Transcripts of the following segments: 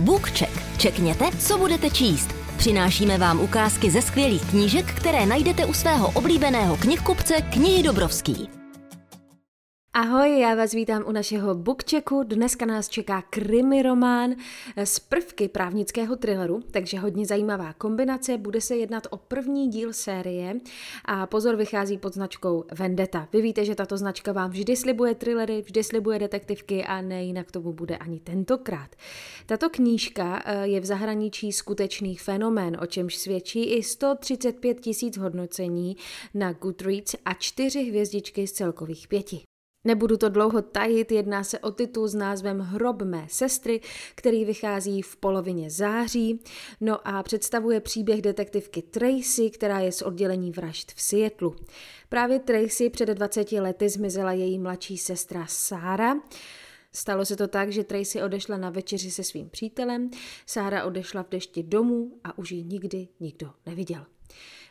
BookCheck. Čekněte, co budete číst. Přinášíme vám ukázky ze skvělých knížek, které najdete u svého oblíbeného knihkupce Knihy Dobrovský. Ahoj, já vás vítám u našeho bookchecku. Dneska nás čeká krimi román z prvky právnického thrilleru, takže hodně zajímavá kombinace. Bude se jednat o první díl série a pozor vychází pod značkou Vendetta. Vy víte, že tato značka vám vždy slibuje thrillery, vždy slibuje detektivky a ne jinak tomu bude ani tentokrát. Tato knížka eh, je v zahraničí skutečný fenomén, o čemž svědčí i 135 tisíc hodnocení na Goodreads a čtyři hvězdičky z celkových pěti. Nebudu to dlouho tajit, jedná se o titul s názvem Hrob mé sestry, který vychází v polovině září, no a představuje příběh detektivky Tracy, která je z oddělení vražd v Seattlu. Právě Tracy před 20 lety zmizela její mladší sestra Sára, Stalo se to tak, že Tracy odešla na večeři se svým přítelem, Sára odešla v dešti domů a už ji nikdy nikdo neviděl.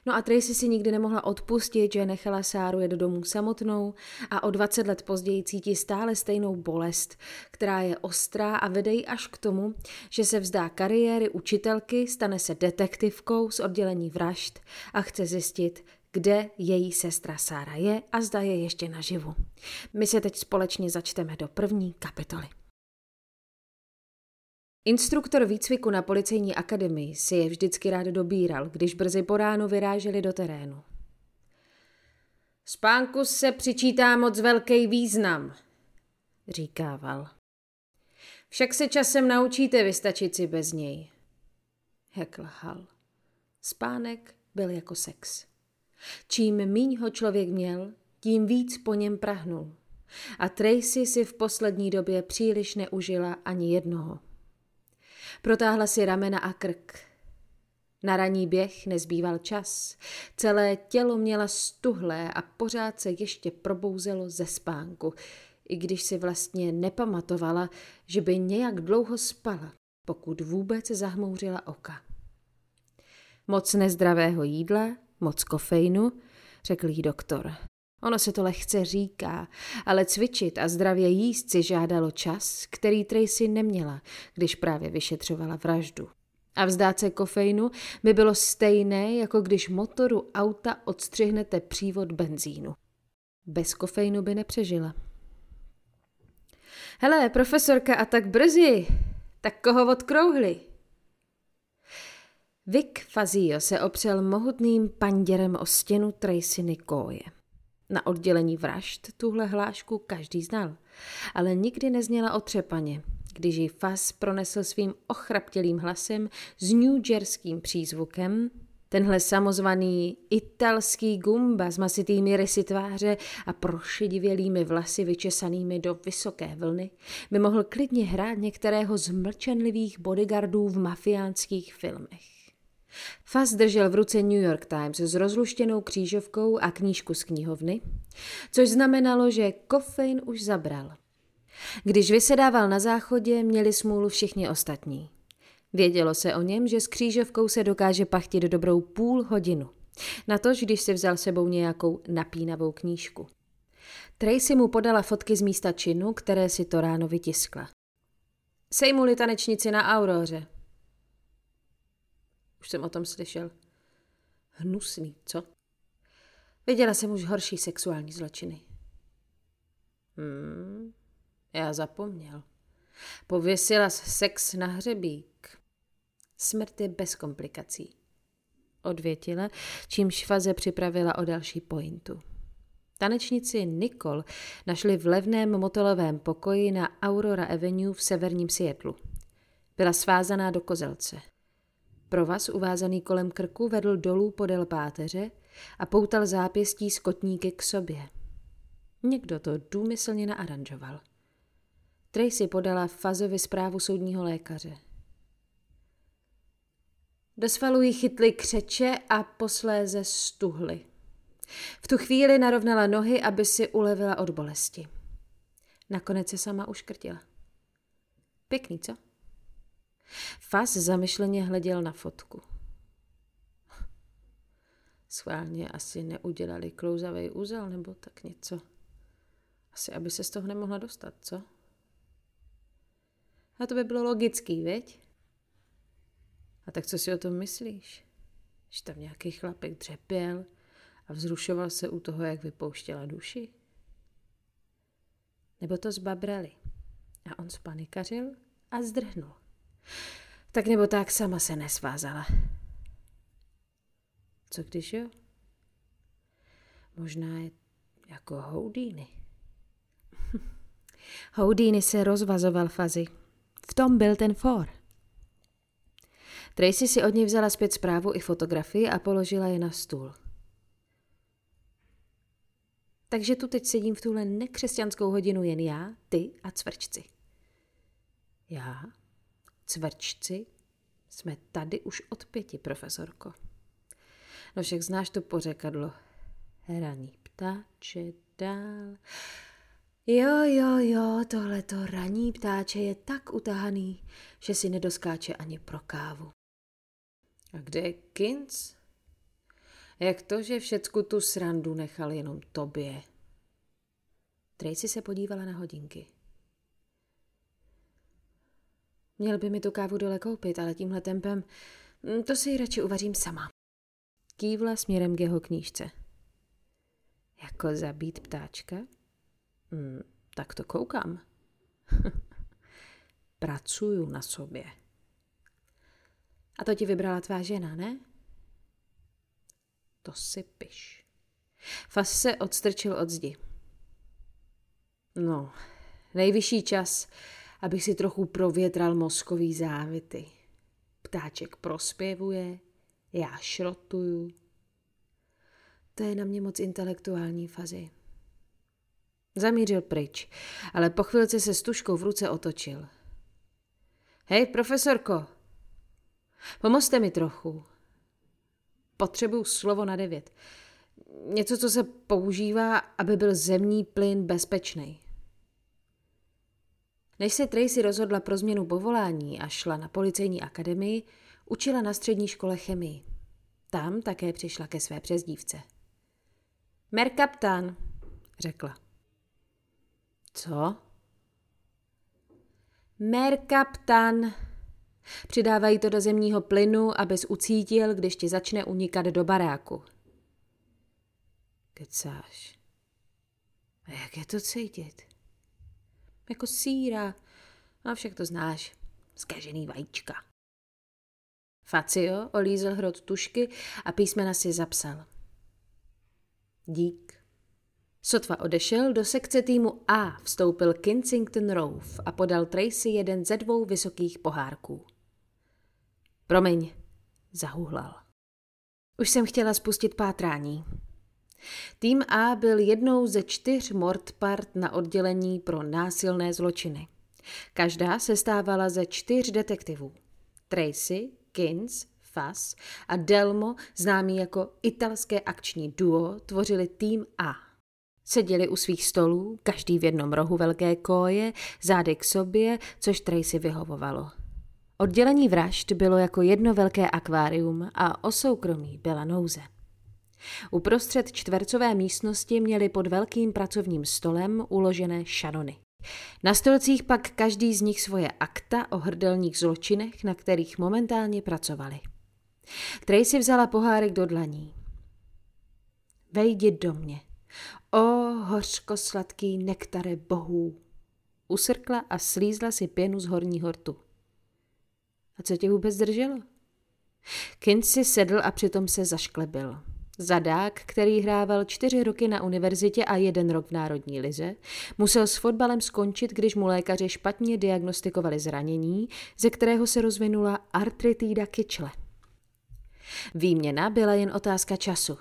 No a Tracy si nikdy nemohla odpustit, že nechala Sáru jet domů samotnou a o 20 let později cítí stále stejnou bolest, která je ostrá a vede ji až k tomu, že se vzdá kariéry učitelky, stane se detektivkou z oddělení vražd a chce zjistit, kde její sestra Sára je a zda je ještě naživu. My se teď společně začteme do první kapitoly. Instruktor výcviku na policejní akademii si je vždycky rád dobíral, když brzy po ránu vyráželi do terénu. Spánku se přičítá moc velký význam, říkával. Však se časem naučíte vystačit si bez něj. Jak lhal. Spánek byl jako sex. Čím míň ho člověk měl, tím víc po něm prahnul. A Tracy si v poslední době příliš neužila ani jednoho. Protáhla si ramena a krk. Na raní běh nezbýval čas. Celé tělo měla stuhlé a pořád se ještě probouzelo ze spánku, i když si vlastně nepamatovala, že by nějak dlouho spala, pokud vůbec zahmouřila oka. Moc nezdravého jídla, moc kofeinu, řekl jí doktor. Ono se to lehce říká, ale cvičit a zdravě jíst si žádalo čas, který Tracy neměla, když právě vyšetřovala vraždu. A vzdát se kofeinu by bylo stejné, jako když motoru auta odstřihnete přívod benzínu. Bez kofeinu by nepřežila. Hele, profesorka, a tak brzy! Tak koho odkrouhli? Vic Fazio se opřel mohutným panděrem o stěnu Tracy Nikoje. Na oddělení vražd tuhle hlášku každý znal, ale nikdy nezněla otřepaně, když ji Fas pronesl svým ochraptělým hlasem s newjerským přízvukem, tenhle samozvaný italský gumba s masitými rysy tváře a prošedivělými vlasy vyčesanými do vysoké vlny by mohl klidně hrát některého z mlčenlivých bodyguardů v mafiánských filmech. Fas držel v ruce New York Times s rozluštěnou křížovkou a knížku z knihovny, což znamenalo, že kofein už zabral. Když vysedával na záchodě, měli smůlu všichni ostatní. Vědělo se o něm, že s křížovkou se dokáže pachtit dobrou půl hodinu. Natož, když si vzal sebou nějakou napínavou knížku. Tracy mu podala fotky z místa činu, které si to ráno vytiskla. Sejmuli tanečnici na Auroře, už jsem o tom slyšel. Hnusný, co? Viděla jsem už horší sexuální zločiny. Hmm, já zapomněl. Pověsila sex na hřebík. Smrt je bez komplikací. Odvětila, čím švaze připravila o další pointu. Tanečnici Nicole našli v levném motelovém pokoji na Aurora Avenue v severním Seattlu. Byla svázaná do kozelce. Provaz uvázaný kolem krku vedl dolů podél páteře a poutal zápěstí z kotníky k sobě. Někdo to důmyslně naaranžoval. Tracy podala Fazovi zprávu soudního lékaře. Do svalu jí chytli křeče a posléze stuhly. V tu chvíli narovnala nohy, aby si ulevila od bolesti. Nakonec se sama uškrtila. Pěkný, co? Fas zamyšleně hleděl na fotku. Schválně asi neudělali klouzavý úzel nebo tak něco. Asi, aby se z toho nemohla dostat, co? A to by bylo logický, viď? A tak co si o tom myslíš? Že tam nějaký chlapek dřepěl a vzrušoval se u toho, jak vypouštěla duši? Nebo to zbabrali a on spanikařil a zdrhnul. Tak nebo tak sama se nesvázala. Co když jo? Možná je jako Houdini. Houdini se rozvazoval fazy. V tom byl ten for. Tracy si od něj vzala zpět zprávu i fotografii a položila je na stůl. Takže tu teď sedím v tuhle nekřesťanskou hodinu jen já, ty a cvrčci. Já, cvrčci, jsme tady už od pěti, profesorko. No však znáš to pořekadlo. Raní ptáče dál. Jo, jo, jo, tohleto raní ptáče je tak utahaný, že si nedoskáče ani pro kávu. A kde je Kinc? Jak to, že všecku tu srandu nechal jenom tobě? Tracy se podívala na hodinky. Měl by mi tu kávu dole koupit, ale tímhle tempem hm, to si ji radši uvařím sama. Kývla směrem k jeho knížce. Jako zabít ptáčka? Hmm, tak to koukám. Pracuju na sobě. A to ti vybrala tvá žena, ne? To si piš. Fas se odstrčil od zdi. No, nejvyšší čas, abych si trochu provětral mozkový závity. Ptáček prospěvuje, já šrotuju. To je na mě moc intelektuální fazy. Zamířil pryč, ale po chvilce se s tuškou v ruce otočil. Hej, profesorko, pomozte mi trochu. Potřebuju slovo na devět. Něco, co se používá, aby byl zemní plyn bezpečný. Než se Tracy rozhodla pro změnu povolání a šla na policejní akademii, učila na střední škole chemii. Tam také přišla ke své přezdívce. Merkaptán, řekla. Co? Merkaptan. Přidávají to do zemního plynu, abys ucítil, když ti začne unikat do baráku. Kecáš. A jak je to cítit? Jako síra. A však to znáš. Zkažený vajíčka. Facio olízl hrot tušky a písmena si zapsal. Dík. Sotva odešel, do sekce týmu A vstoupil Kensington Rove a podal Tracy jeden ze dvou vysokých pohárků. Promiň, zahuhlal. Už jsem chtěla spustit pátrání. Tým A byl jednou ze čtyř mordpart na oddělení pro násilné zločiny. Každá se stávala ze čtyř detektivů. Tracy, Kins, Fass a Delmo, známý jako italské akční duo, tvořili tým A. Seděli u svých stolů, každý v jednom rohu velké koje, zády k sobě, což Tracy vyhovovalo. Oddělení vražd bylo jako jedno velké akvárium a o soukromí byla nouze. Uprostřed čtvercové místnosti měli pod velkým pracovním stolem uložené šanony. Na stolcích pak každý z nich svoje akta o hrdelních zločinech, na kterých momentálně pracovali. Tracy vzala pohárek do dlaní. Vejdi do mě. O, hořko sladký nektare bohů. Usrkla a slízla si pěnu z horního rtu. A co tě vůbec drželo? Kinsey sedl a přitom se zašklebil. Zadák, který hrával čtyři roky na univerzitě a jeden rok v Národní lize, musel s fotbalem skončit, když mu lékaři špatně diagnostikovali zranění, ze kterého se rozvinula artritída kyčle. Výměna byla jen otázka času,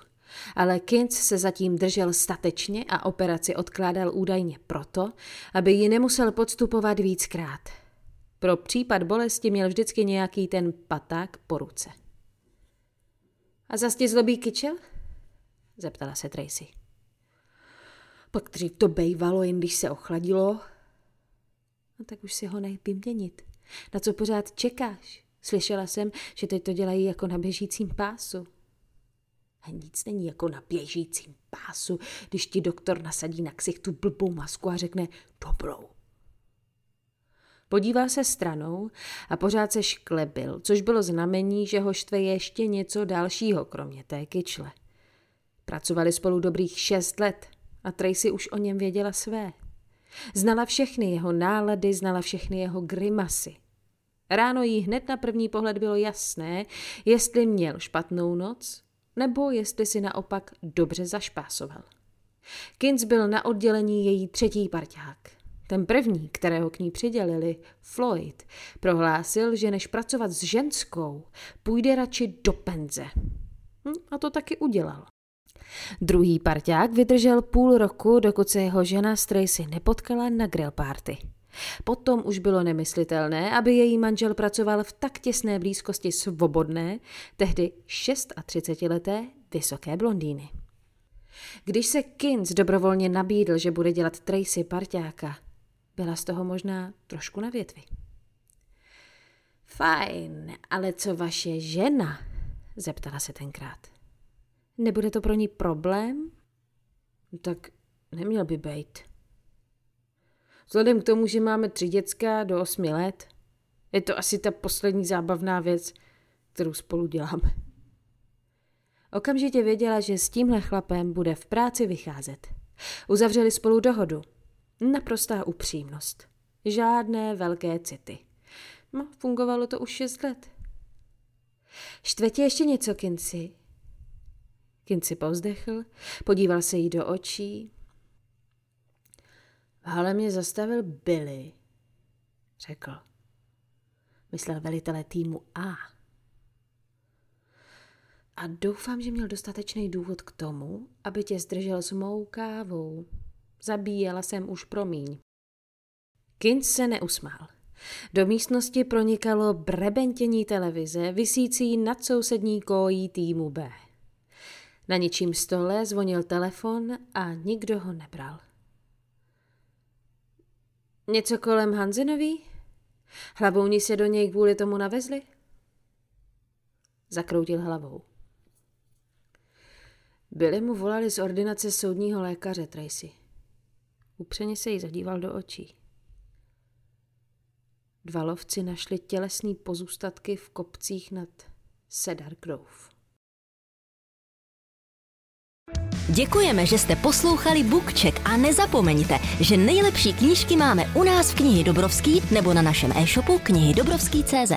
ale Kinc se zatím držel statečně a operaci odkládal údajně proto, aby ji nemusel podstupovat víckrát. Pro případ bolesti měl vždycky nějaký ten paták po ruce. A zas ti zlobí kyčel? Zeptala se Tracy. Pak dřív to bejvalo, jen když se ochladilo. No tak už si ho nej vyměnit. Na co pořád čekáš? Slyšela jsem, že teď to dělají jako na běžícím pásu. A nic není jako na běžícím pásu, když ti doktor nasadí na ksich tu blbou masku a řekne dobrou. Podíval se stranou a pořád se šklebil, což bylo znamení, že ho štve ještě něco dalšího, kromě té kyčle. Pracovali spolu dobrých šest let a Tracy už o něm věděla své. Znala všechny jeho nálady, znala všechny jeho grimasy. Ráno jí hned na první pohled bylo jasné, jestli měl špatnou noc, nebo jestli si naopak dobře zašpásoval. Kinz byl na oddělení její třetí parťák. Ten první, kterého k ní přidělili, Floyd, prohlásil, že než pracovat s ženskou, půjde radši do penze. Hm, a to taky udělal. Druhý parťák vydržel půl roku, dokud se jeho žena Tracy nepotkala na grill party. Potom už bylo nemyslitelné, aby její manžel pracoval v tak těsné blízkosti svobodné, tehdy 36-leté vysoké blondýny. Když se Kins dobrovolně nabídl, že bude dělat Tracy parťáka, byla z toho možná trošku na větvi. Fajn, ale co vaše žena? zeptala se tenkrát. Nebude to pro ní problém? Tak neměl by být. Vzhledem k tomu, že máme tři děcka do osmi let, je to asi ta poslední zábavná věc, kterou spolu děláme. Okamžitě věděla, že s tímhle chlapem bude v práci vycházet. Uzavřeli spolu dohodu. Naprostá upřímnost. Žádné velké city. No, fungovalo to už šest let. Štvetě ještě něco, Kinci? Kinci povzdechl, podíval se jí do očí. V hale mě zastavil Billy, řekl. Myslel velitele týmu A. A doufám, že měl dostatečný důvod k tomu, aby tě zdržel s mou kávou. Zabíjela jsem už promíň. Kinc se neusmál. Do místnosti pronikalo brebentění televize, vysící nad sousední kojí týmu B. Na ničím stole zvonil telefon a nikdo ho nebral. Něco kolem Hanzenový? Hlavouni se do něj kvůli tomu navezli? Zakroutil hlavou. Byli mu volali z ordinace soudního lékaře Tracy. Upřeně se jí zadíval do očí. Dva lovci našli tělesný pozůstatky v kopcích nad Cedar Grove. Děkujeme, že jste poslouchali Bookcheck a nezapomeňte, že nejlepší knížky máme u nás v knihy Dobrovský nebo na našem e-shopu knihy Dobrovský.cz.